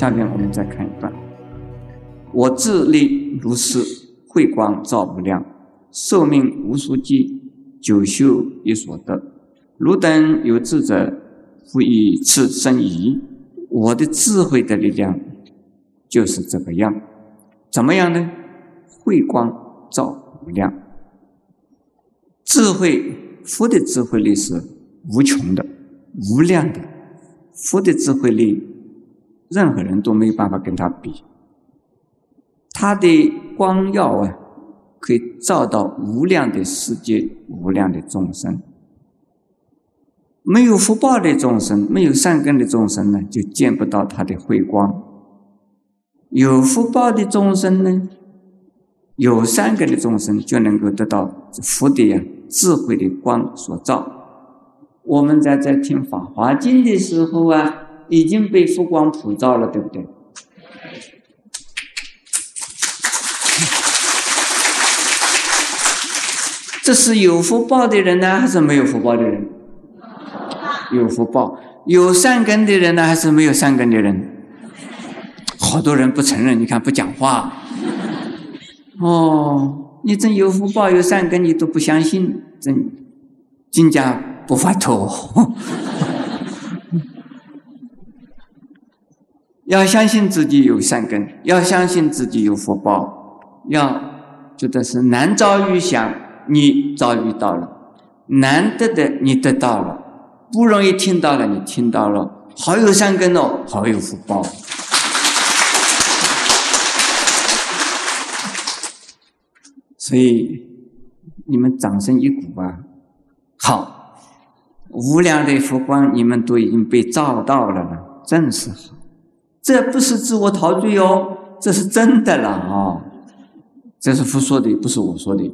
下面我们再看一段：我自立如是，慧光照无量，寿命无数计，久修一所得。汝等有智者，复以此生疑。我的智慧的力量就是这个样，怎么样呢？慧光照无量，智慧佛的智慧力是无穷的、无量的。佛的智慧力，任何人都没有办法跟他比。他的光耀啊，可以照到无量的世界、无量的众生。没有福报的众生，没有善根的众生呢，就见不到他的慧光；有福报的众生呢，有善根的众生就能够得到福的呀智慧的光所照。我们在在听《法华经》的时候啊，已经被佛光普照了，对不对？这是有福报的人呢，还是没有福报的人？有福报，有善根的人呢，还是没有善根的人？好多人不承认，你看不讲话。哦，你真有福报、有善根，你都不相信，真金家。不发脱，要相信自己有善根，要相信自己有福报，要觉得是难遭遇想，你遭遇到了；难得的你得到了，不容易听到了，你听到了，好有善根哦，好有福报。所以你们掌声一鼓啊，好。无量的佛光，你们都已经被照到了了，真是好。这不是自我陶醉哦，这是真的了啊！这是佛说的，不是我说的。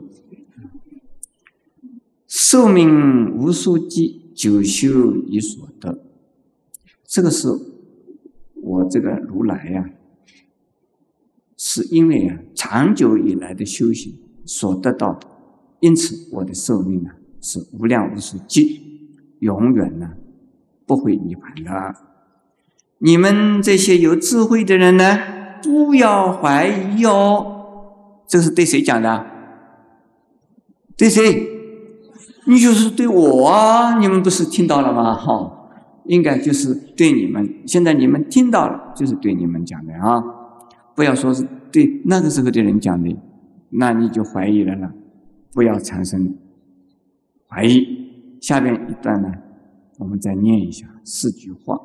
寿命无数计，久修已所得。这个是我这个如来呀，是因为啊长久以来的修行所得到的，因此我的寿命啊是无量无数计。永远呢，不会涅槃的。你们这些有智慧的人呢，不要怀疑哦。这是对谁讲的？对谁？你就是对我啊！你们不是听到了吗？哈，应该就是对你们。现在你们听到了，就是对你们讲的啊！不要说是对那个时候的人讲的，那你就怀疑了呢。不要产生怀疑。下边一段呢，我们再念一下四句话：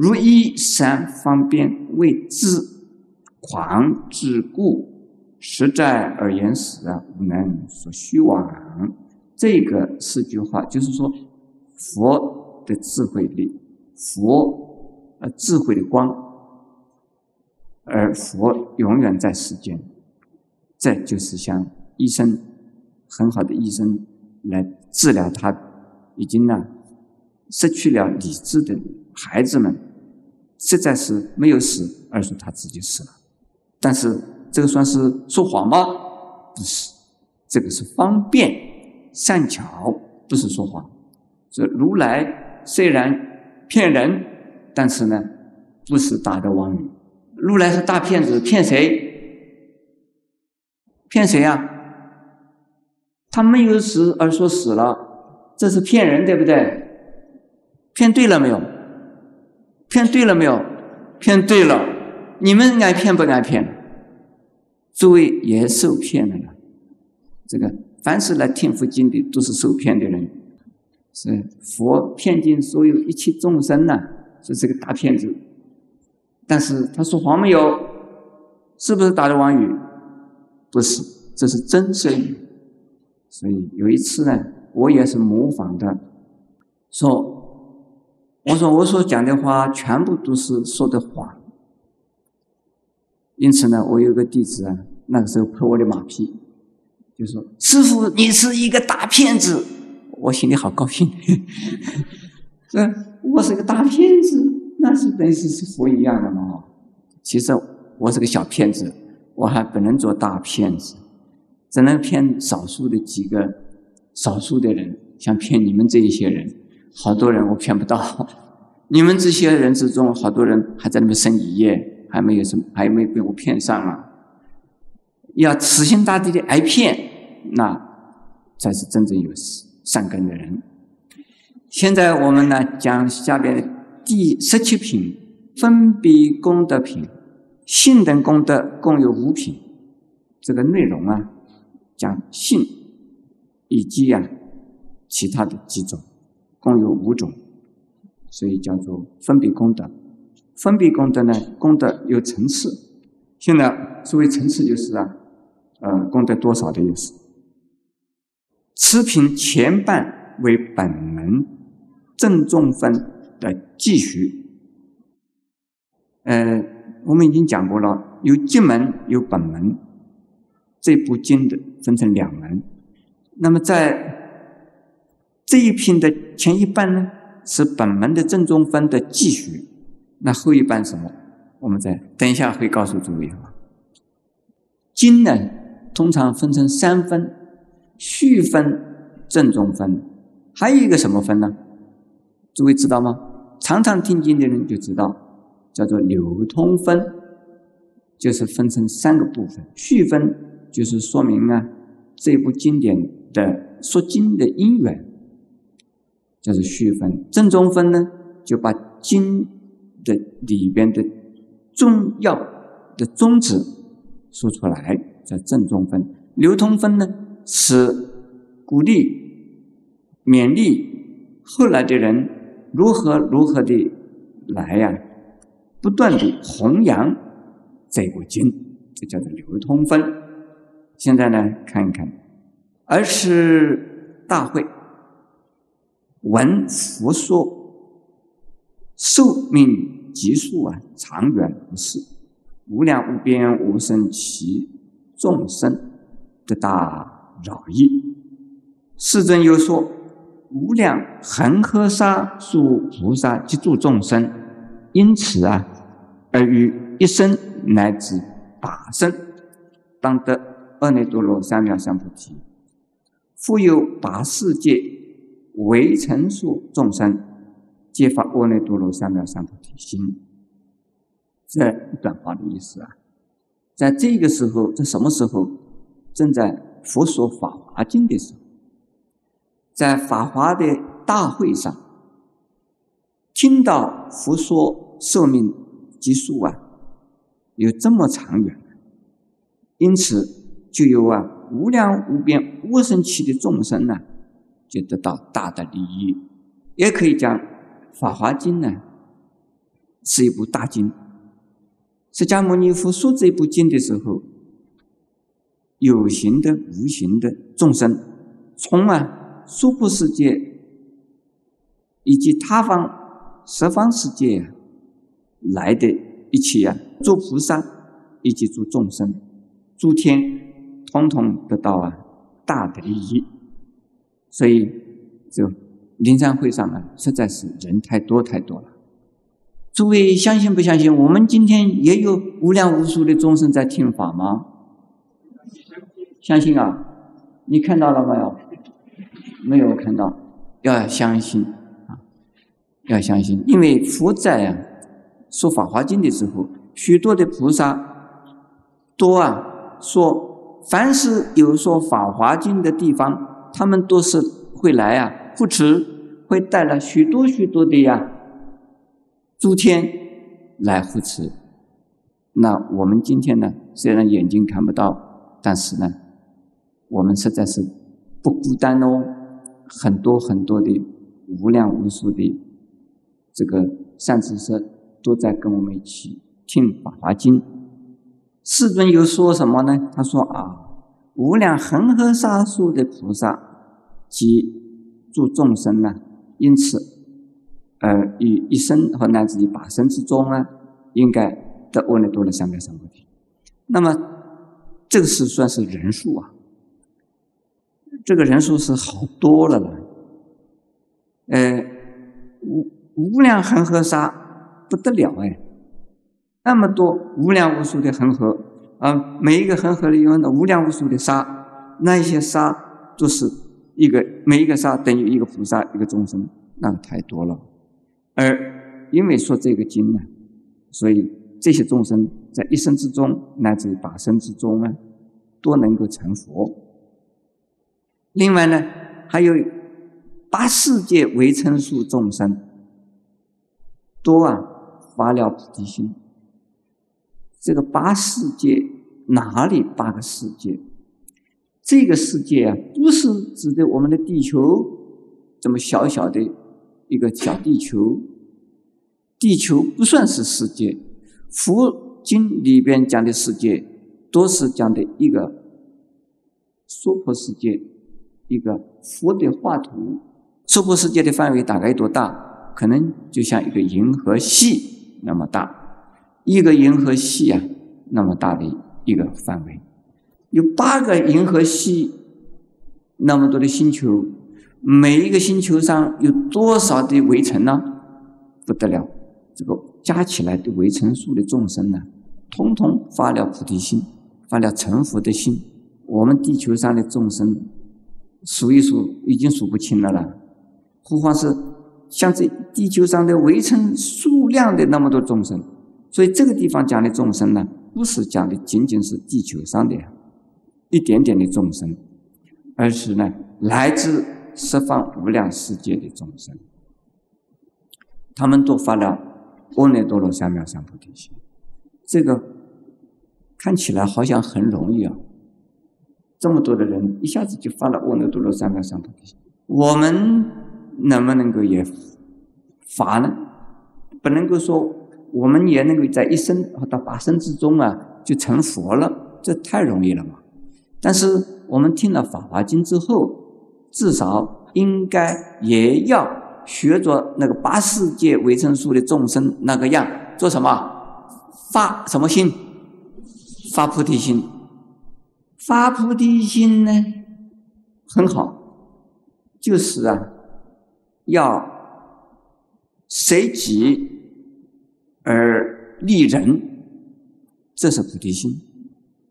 如一三方便为智狂之故，实在而言实啊，无能所虚妄。这个四句话就是说，佛的智慧力，佛呃智慧的光，而佛永远在世间。这就是像医生，很好的医生来治疗他。已经呢，失去了理智的孩子们，实在是没有死，而是他自己死了。但是这个算是说谎吗？不是，这个是方便善巧，不是说谎。这如来虽然骗人，但是呢，不是大的妄语。如来是大骗子，骗谁？骗谁呀？他没有死，而说死了。这是骗人，对不对？骗对了没有？骗对了没有？骗对了。你们爱骗不爱骗？诸位也受骗了。这个凡是来听佛经的，都是受骗的人。是佛骗尽所有一切众生呐，是这个大骗子。但是他说谎没有？是不是打的妄语？不是，这是真声语。所以有一次呢。我也是模仿的，说，我说我所讲的话全部都是说的谎，因此呢，我有个弟子啊，那个时候拍我的马屁，就说：“师傅，你是一个大骗子。”我心里好高兴，这我是个大骗子，那是等于是佛一样的嘛。其实我是个小骗子，我还不能做大骗子，只能骗少数的几个。少数的人想骗你们这一些人，好多人我骗不到。你们这些人之中，好多人还在那边生一业。还没有什么，还没被我骗上啊。要死心塌地的挨骗，那才是真正有善根的人。现在我们呢讲下边第十七品，分别功德品，信等功德共有五品。这个内容啊，讲信以及啊其他的几种，共有五种，所以叫做分别功德。分别功德呢，功德有层次。现在所谓层次就是啊。呃，功德多少的意思？持平前半为本门正中分的继续。呃，我们已经讲过了，有进门有本门，这部经的分成两门。那么在这一品的前一半呢，是本门的正中分的继续。那后一半什么？我们再等一下会告诉诸位啊。经呢？通常分成三分：序分、正中分，还有一个什么分呢？诸位知道吗？常常听经的人就知道，叫做流通分，就是分成三个部分。序分就是说明啊这部经典的说经的因缘，叫做序分。正中分呢，就把经的里边的重要的宗旨说出来。叫正中分，流通分呢是鼓励、勉励后来的人如何如何的来呀，不断的弘扬这部经，这叫做流通分。现在呢，看一看，而是大会闻佛说，寿命极数啊，长远不是，无量无边无生其。众生得大饶益，世尊又说：无量恒河沙数菩萨及诸众生，因此啊，而于一生乃至八生，当得阿耨多罗三藐三菩提。复有八世界为成数众生，皆发阿耨多罗三藐三菩提心。这一段话的意思啊。在这个时候，在什么时候？正在佛说《法华经》的时候，在法华的大会上，听到佛说寿命极数啊，有这么长远，因此就有啊无量无边无生期的众生呢，就得到大的利益。也可以讲，《法华经》呢是一部大经。释迦牟尼佛说这部经的时候，有形的、无形的众生，从啊娑婆世界以及他方十方世界啊来的一切啊，诸菩萨以及诸众生、诸天，统统得到啊大的利益。所以，这灵山会上啊，实在是人太多太多了。诸位相信不相信？我们今天也有无量无数的众生在听法吗？相信啊！你看到了没有？没有看到，要相信啊！要相信，因为佛在啊说《法华经》的时候，许多的菩萨多啊说，凡是有说《法华经》的地方，他们都是会来啊扶持，会带来许多许多的呀。诸天来扶持，那我们今天呢？虽然眼睛看不到，但是呢，我们实在是不孤单哦。很多很多的无量无数的这个善知识都在跟我们一起听《法华经》。世尊又说什么呢？他说啊，无量恒河沙数的菩萨及诸众生呢，因此。呃，于一生和乃至于八生之中呢，应该得阿耨多罗三藐三菩提。那么，这个是算是人数啊，这个人数是好多了了。呃，无无量恒河沙不得了哎，那么多无量无数的恒河啊，每一个恒河里有那无量无数的沙，那一些沙都是一个每一个沙等于一个菩萨一个众生，那太多了。而因为说这个经呢，所以这些众生在一生之中乃至于八生之中啊，都能够成佛。另外呢，还有八世界为称数众生，多啊发了菩提心。这个八世界哪里八个世界？这个世界啊，不是指的我们的地球这么小小的一个小地球，地球不算是世界。佛经里边讲的世界，都是讲的一个娑婆世界，一个佛的画图。娑婆世界的范围大概有多大？可能就像一个银河系那么大，一个银河系啊，那么大的一个范围，有八个银河系，那么多的星球，每一个星球上有多少的围城呢？不得了，这个。加起来的围城数的众生呢，通通发了菩提心，发了成佛的心。我们地球上的众生数一数，已经数不清了啦。何况是像这地球上的围城数量的那么多众生。所以这个地方讲的众生呢，不是讲的仅仅是地球上的一点点的众生，而是呢来自十方无量世界的众生，他们都发了。阿耨多罗三藐三菩提心，这个看起来好像很容易啊！这么多的人一下子就发了阿耨多罗三藐三菩提心，我们能不能够也发呢？不能够说我们也能够在一生到八生之中啊就成佛了，这太容易了嘛！但是我们听了《法华经》之后，至少应该也要。学着那个八世界维生素的众生那个样，做什么？发什么心？发菩提心。发菩提心呢，很好，就是啊，要随己而利人，这是菩提心。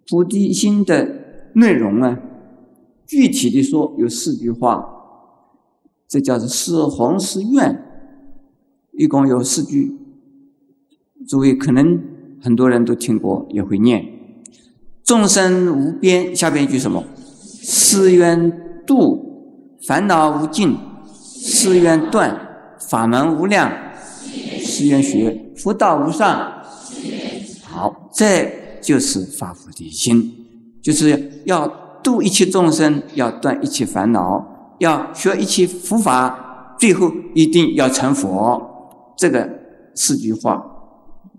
菩提心的内容啊，具体的说有四句话。这叫做是弘是愿，一共有四句。诸位可能很多人都听过，也会念。众生无边，下边一句什么？誓愿度，烦恼无尽；誓愿断，法门无量；誓愿学，福道无上。好，这就是发菩提心，就是要度一切众生，要断一切烦恼。要学一切佛法，最后一定要成佛。这个四句话，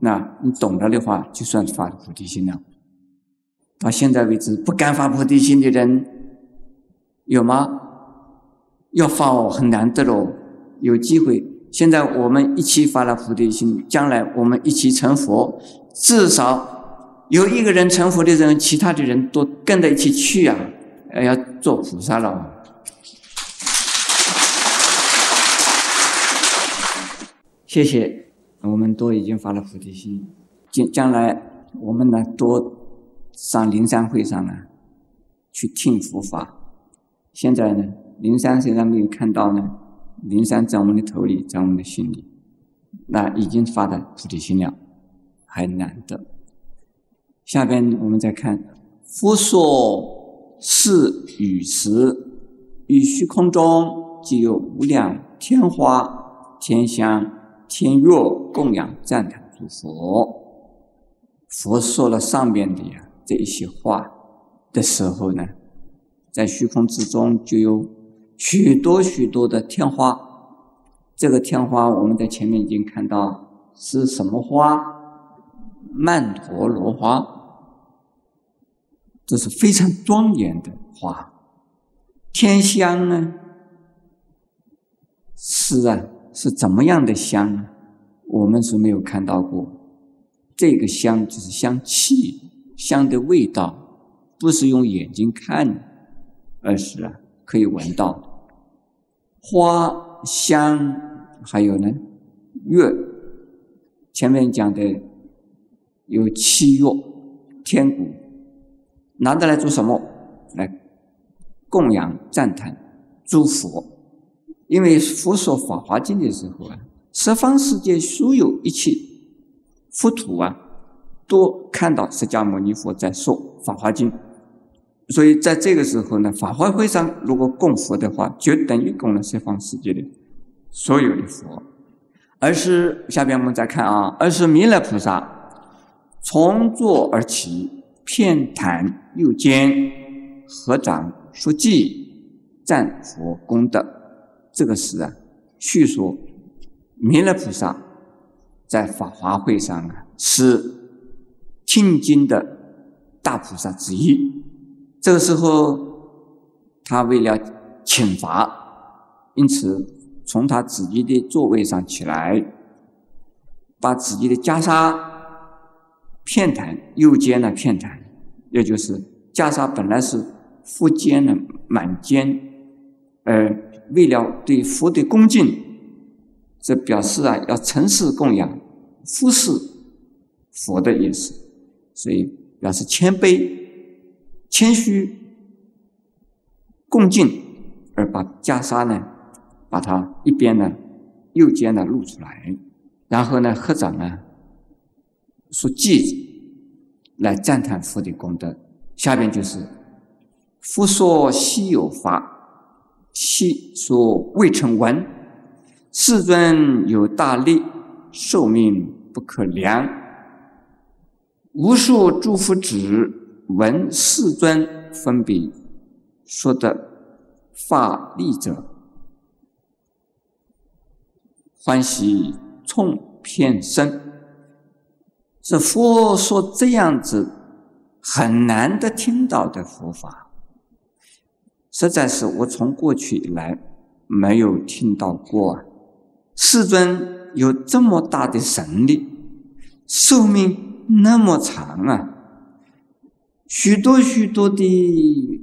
那你懂了的话，就算发菩提心了。到现在为止，不敢发菩提心的人有吗？要发哦，很难得喽。有机会，现在我们一起发了菩提心，将来我们一起成佛，至少有一个人成佛的人，其他的人都跟着一起去呀，要做菩萨了。谢谢，我们都已经发了菩提心，将将来我们呢多上灵山会上呢去听佛法。现在呢，灵山虽然没有看到呢，灵山在我们的头里，在我们的心里，那已经发的菩提心了，还难得。下边我们再看，佛说是与时，于虚空中即有无量天花天香。天乐供养赞叹诸佛，佛说了上面的呀这一些话的时候呢，在虚空之中就有许多许多的天花。这个天花我们在前面已经看到是什么花？曼陀罗花，这是非常庄严的花。天香呢？是啊。是怎么样的香？我们是没有看到过。这个香就是香气，香的味道，不是用眼睛看，而是啊可以闻到。花香还有呢，月。前面讲的有七月，天鼓，拿得来做什么？来供养、赞叹、诸佛。因为佛说《法华经》的时候啊，十方世界所有一切佛土啊，都看到释迦牟尼佛在说《法华经》，所以在这个时候呢，法华会上如果供佛的话，就等于供了十方世界的所有的佛。而是下边我们再看啊，而是弥勒菩萨从坐而起，片袒右肩，合掌说偈，赞佛功德。这个是啊，叙述弥勒菩萨在法华会上啊，是听经的大菩萨之一。这个时候，他为了请法，因此。从他自己的座位上起来，把自己的袈裟片袒右肩的片袒，也就是袈裟本来是覆肩的满肩，呃，为了对佛的恭敬，这表示啊要诚实供养、服侍佛的意思，所以表示谦卑、谦虚、恭敬，而把袈裟呢。把它一边呢，右肩呢露出来，然后呢合掌呢，说偈来赞叹佛的功德。下边就是佛说稀有法，悉说未成闻。世尊有大力，寿命不可量。无数诸佛子闻世尊分别说的法力者。欢喜冲遍身，是佛说这样子很难得听到的佛法，实在是我从过去以来没有听到过啊。世尊有这么大的神力，寿命那么长啊，许多许多的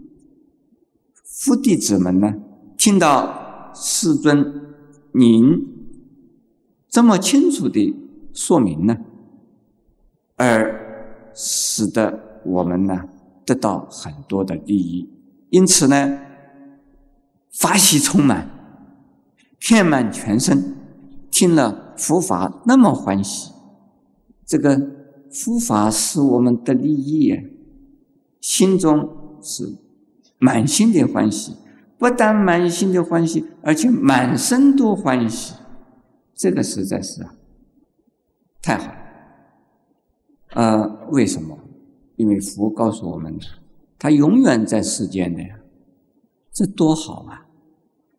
佛弟子们呢，听到世尊您。这么清楚的说明呢，而使得我们呢得到很多的利益，因此呢，法喜充满，遍满全身，听了佛法那么欢喜，这个佛法使我们的利益啊，心中是满心的欢喜，不但满心的欢喜，而且满身都欢喜。这个实在是啊，太好了。呃，为什么？因为佛告诉我们，他永远在世间的呀，这多好啊！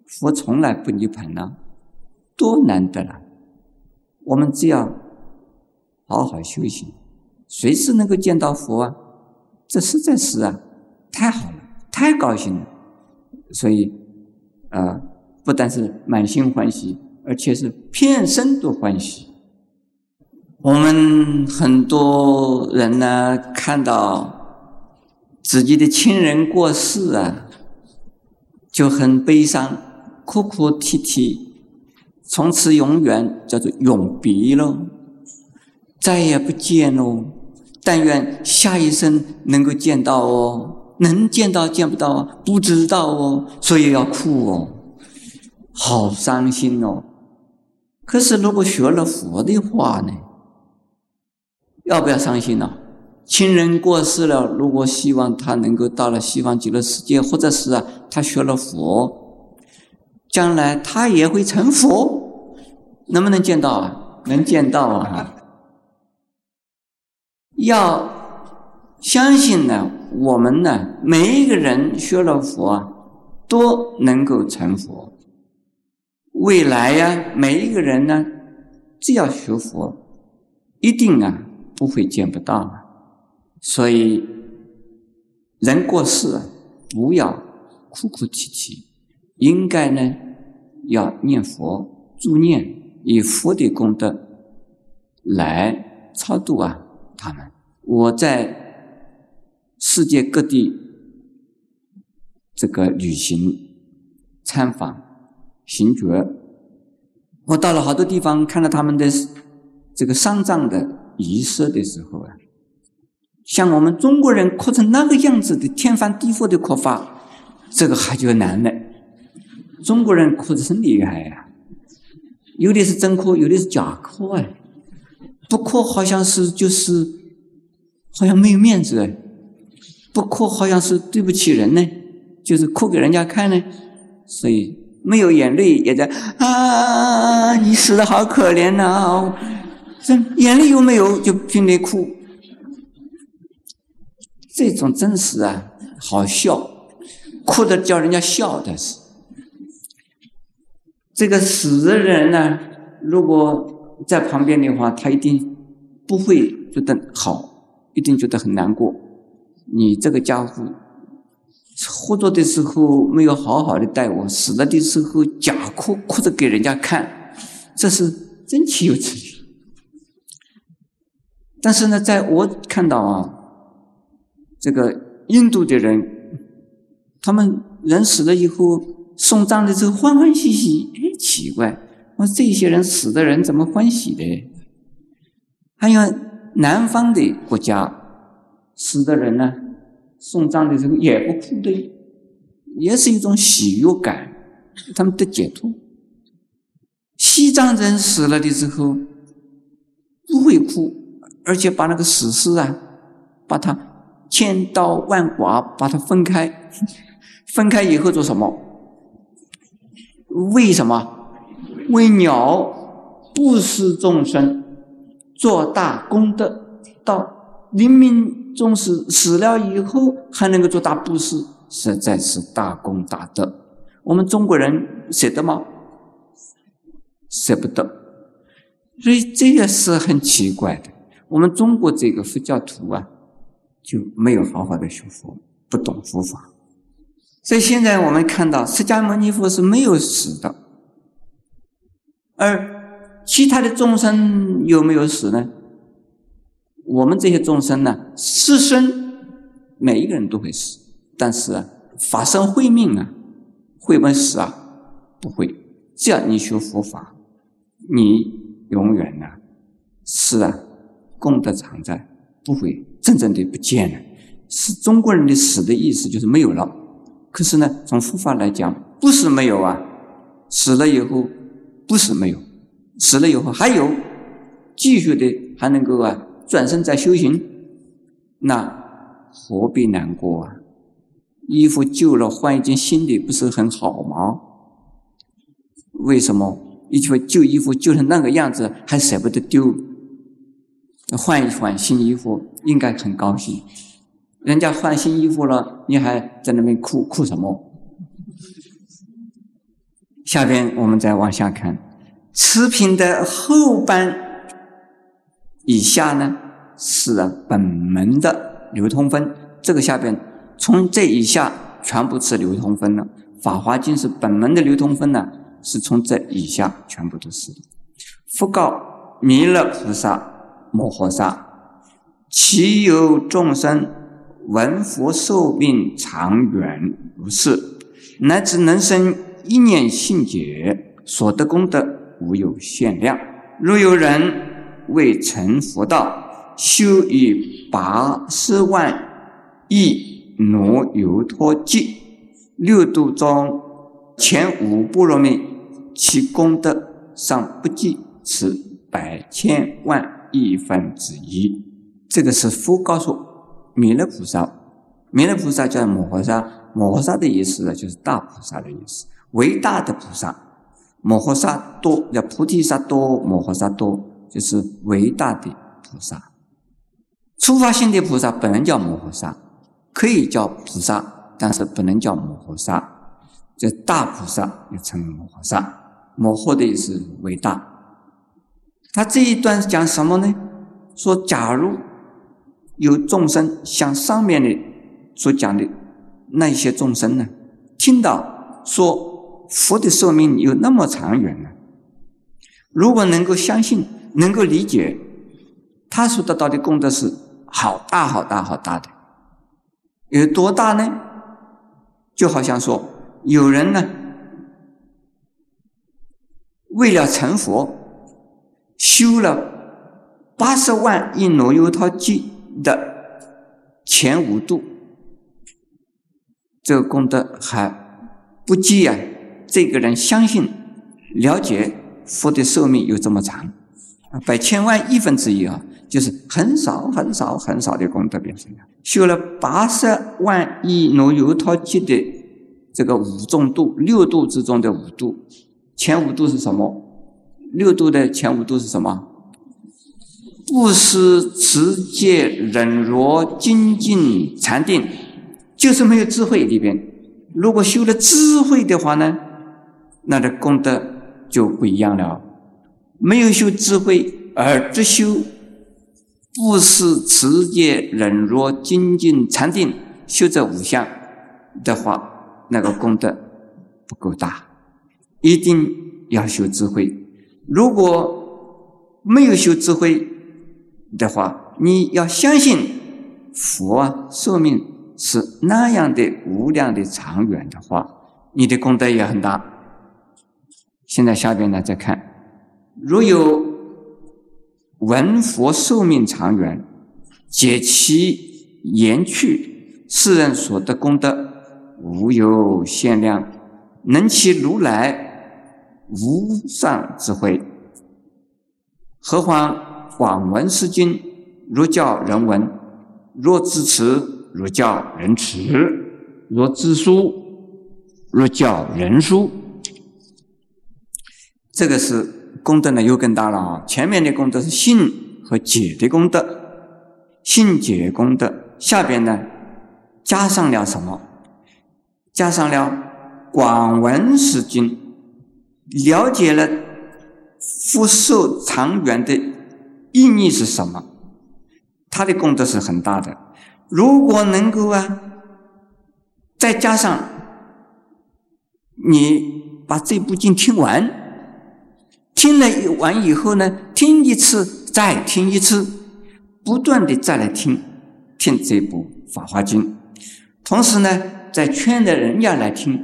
佛从来不离盘呢，多难得了。我们只要好好修行，随时能够见到佛啊，这实在是啊，太好了，太高兴了。所以，啊，不但是满心欢喜。而且是片身都欢喜。我们很多人呢，看到自己的亲人过世啊，就很悲伤，哭哭啼啼，从此永远叫做永别喽，再也不见喽。但愿下一生能够见到哦，能见到见不到啊不知道哦，所以要哭哦，好伤心哦。可是，如果学了佛的话呢，要不要伤心呢？亲人过世了，如果希望他能够到了西方极乐世界，或者是啊，他学了佛，将来他也会成佛，能不能见到啊？能见到啊！要相信呢，我们呢，每一个人学了佛，都能够成佛。未来呀，每一个人呢，只要学佛，一定啊不会见不到啊。所以，人过世，不要哭哭啼啼，应该呢要念佛、助念，以佛的功德来超度啊他们。我在世界各地这个旅行参访。行觉，我到了好多地方，看到他们的这个丧葬的仪式的时候啊，像我们中国人哭成那个样子的天翻地覆的哭法，这个还就难了。中国人哭的是厉害呀，有的是真哭，有的是假哭啊。不哭好像是就是好像没有面子，不哭好像是对不起人呢，就是哭给人家看呢，所以没有眼泪也在啊，你死的好可怜呐，这眼泪又没有，就拼命哭，这种真实啊，好笑，哭的叫人家笑的是，这个死的人呢，如果在旁边的话，他一定不会觉得好。一定觉得很难过，你这个家伙活着的时候没有好好的待我，死了的时候假哭哭着给人家看，这是真岂有此理！但是呢，在我看到啊，这个印度的人，他们人死了以后送葬的时候欢欢喜喜，哎，奇怪，我这些人死的人怎么欢喜的？还有。南方的国家死的人呢，送葬的时候也不哭的，也是一种喜悦感，他们的解脱。西藏人死了的时候不会哭，而且把那个死尸啊，把它千刀万剐，把它分开，分开以后做什么？为什么？为鸟不食众生。做大功德，到临命终时死了以后还能够做大布施，实在是大功大德。我们中国人舍得吗？舍不得。所以这个是很奇怪的。我们中国这个佛教徒啊，就没有好好的学佛，不懂佛法。所以现在我们看到释迦牟尼佛是没有死的，而。其他的众生有没有死呢？我们这些众生呢，死生每一个人都会死，但是啊，法身慧命啊，会不会死啊？不会。只要你学佛法，你永远呢，是啊，功德常在，不会真正的不见了。是中国人的死的意思就是没有了。可是呢，从佛法来讲，不是没有啊，死了以后不是没有。死了以后还有继续的还能够啊转身再修行，那何必难过啊？衣服旧了换一件新的不是很好吗？为什么一件旧衣服旧成那个样子还舍不得丢？换一换新衣服应该很高兴。人家换新衣服了，你还在那边哭哭什么？下边我们再往下看。持品的后半以下呢，是本门的流通分。这个下边从这以下全部是流通分了。法华经是本门的流通分呢，是从这以下全部都是。复告弥勒菩萨摩诃萨：其有众生闻佛寿命长远如是，乃至能生一念信解，所得功德。无有限量。若有人未成佛道，修以八十万亿罗由陀记，六度中前五波罗蜜，其功德尚不计此百千万亿分之一。这个是佛告诉弥勒菩萨，弥勒菩萨叫摩诃萨，摩诃萨的意思呢，就是大菩萨的意思，伟大的菩萨。摩诃萨多叫菩提萨多，摩诃萨多就是伟大的菩萨。初发性的菩萨本能叫摩诃萨，可以叫菩萨，但是不能叫摩诃萨。这大菩萨又称摩诃萨。摩诃的意思伟大。他这一段讲什么呢？说假如有众生像上面的所讲的那些众生呢，听到说。佛的寿命有那么长远呢？如果能够相信、能够理解，他所得到的功德是好大、好大、好大的。有多大呢？就好像说，有人呢，为了成佛，修了八十万亿罗由他记的前五度，这个功德还不计啊。这个人相信、了解佛的寿命有这么长，百千万亿分之一啊！就是很少很少很少的功德变成了。修了八十万亿如油陶级的这个五重度，六度之中的五度，前五度是什么？六度的前五度是什么？布施、持戒、忍辱、精进、禅定，就是没有智慧里边。如果修了智慧的话呢，那的功德就不一样了。没有修智慧而只修布施、持戒、忍辱、精进、禅定，修这五项的话，那个功德不够大。一定要修智慧。如果没有修智慧的话，你要相信佛啊，寿命是那样的无量的长远的话，你的功德也很大。现在下边呢，再看。若有闻佛寿命长远，解其言去，世人所得功德无有限量，能其如来无上智慧。何况广闻是经，若教人闻；若自持，若教人持；若自书，若教人书。这个是。功德呢又更大了啊！前面的功德是信和解的功德，信解功德下边呢加上了什么？加上了广闻是经，了解了福寿长远的意义是什么？他的功德是很大的。如果能够啊，再加上你把这部经听完。听了完以后呢，听一次再听一次，不断的再来听，听这部《法华经》，同时呢，再劝着人家来听，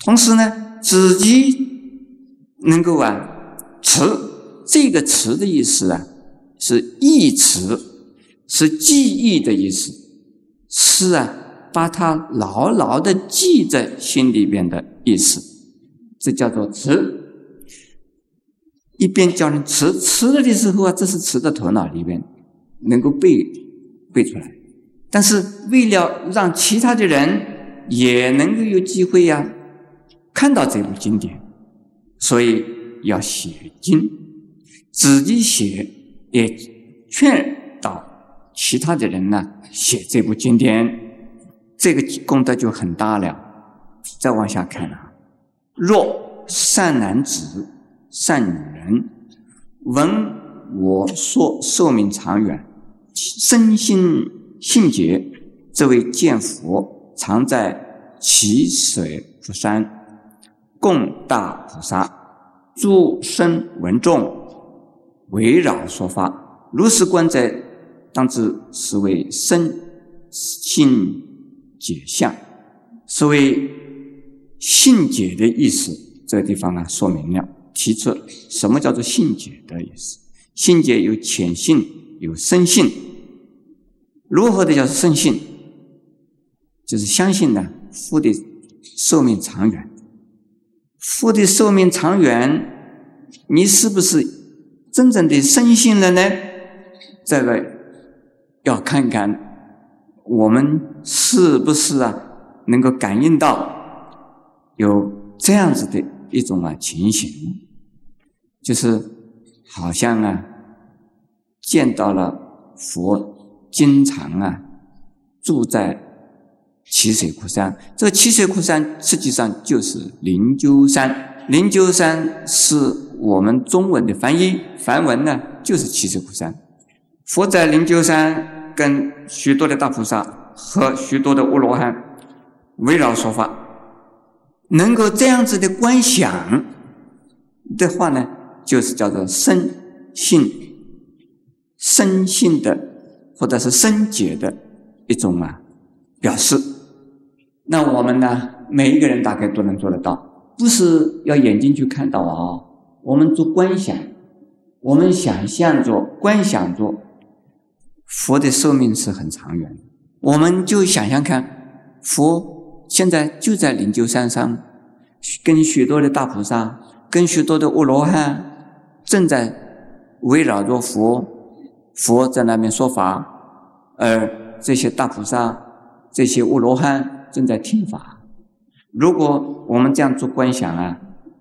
同时呢，自己能够啊持这个词的意思啊，是忆持，是记忆的意思，是啊，把它牢牢的记在心里边的意思，这叫做持。一边教人吃吃了的时候啊，这是吃的头脑里边能够背背出来，但是为了让其他的人也能够有机会呀看到这部经典，所以要写经，自己写也劝导其他的人呢写这部经典，这个功德就很大了。再往下看啊，若善男子。善女人闻我说寿命长远，身心信解，这位见佛常在奇水佛山，供大菩萨，诸生闻众围绕说法，如是观者，当知是为身心解相。所谓信解的意思，这个地方呢说明了。提出什么叫做信解的意思？信解有浅信，有深信。如何的叫深信？就是相信呢，佛的寿命长远。佛的寿命长远，你是不是真正的深信了呢？这个要看看我们是不是啊，能够感应到有这样子的一种啊情形。就是好像啊，见到了佛，经常啊住在七水窟山。这个七水窟山实际上就是灵鹫山。灵鹫山是我们中文的翻译，梵文呢就是七水窟山。佛在灵鹫山跟许多的大菩萨和许多的阿罗汉围绕说法，能够这样子的观想的话呢？就是叫做生性、生性的，或者是生解的一种啊表示。那我们呢，每一个人大概都能做得到，不是要眼睛去看到啊。我们做观想，我们想象着、观想着，佛的寿命是很长远的。我们就想想看，佛现在就在灵鹫山上，跟许多的大菩萨，跟许多的阿罗汉。正在围绕着佛佛在那边说法，而这些大菩萨、这些阿罗汉正在听法。如果我们这样做观想啊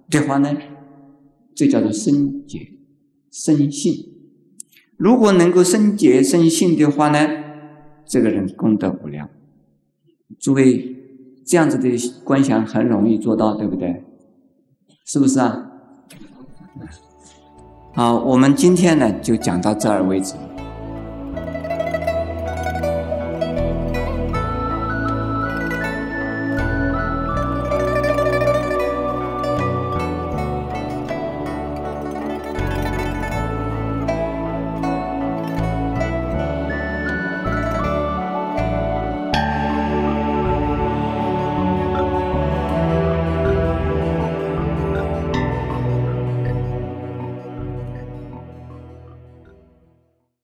的话呢，这叫做生解生信。如果能够生解生信的话呢，这个人功德无量。诸位，这样子的观想很容易做到，对不对？是不是啊？好，我们今天呢就讲到这儿为止。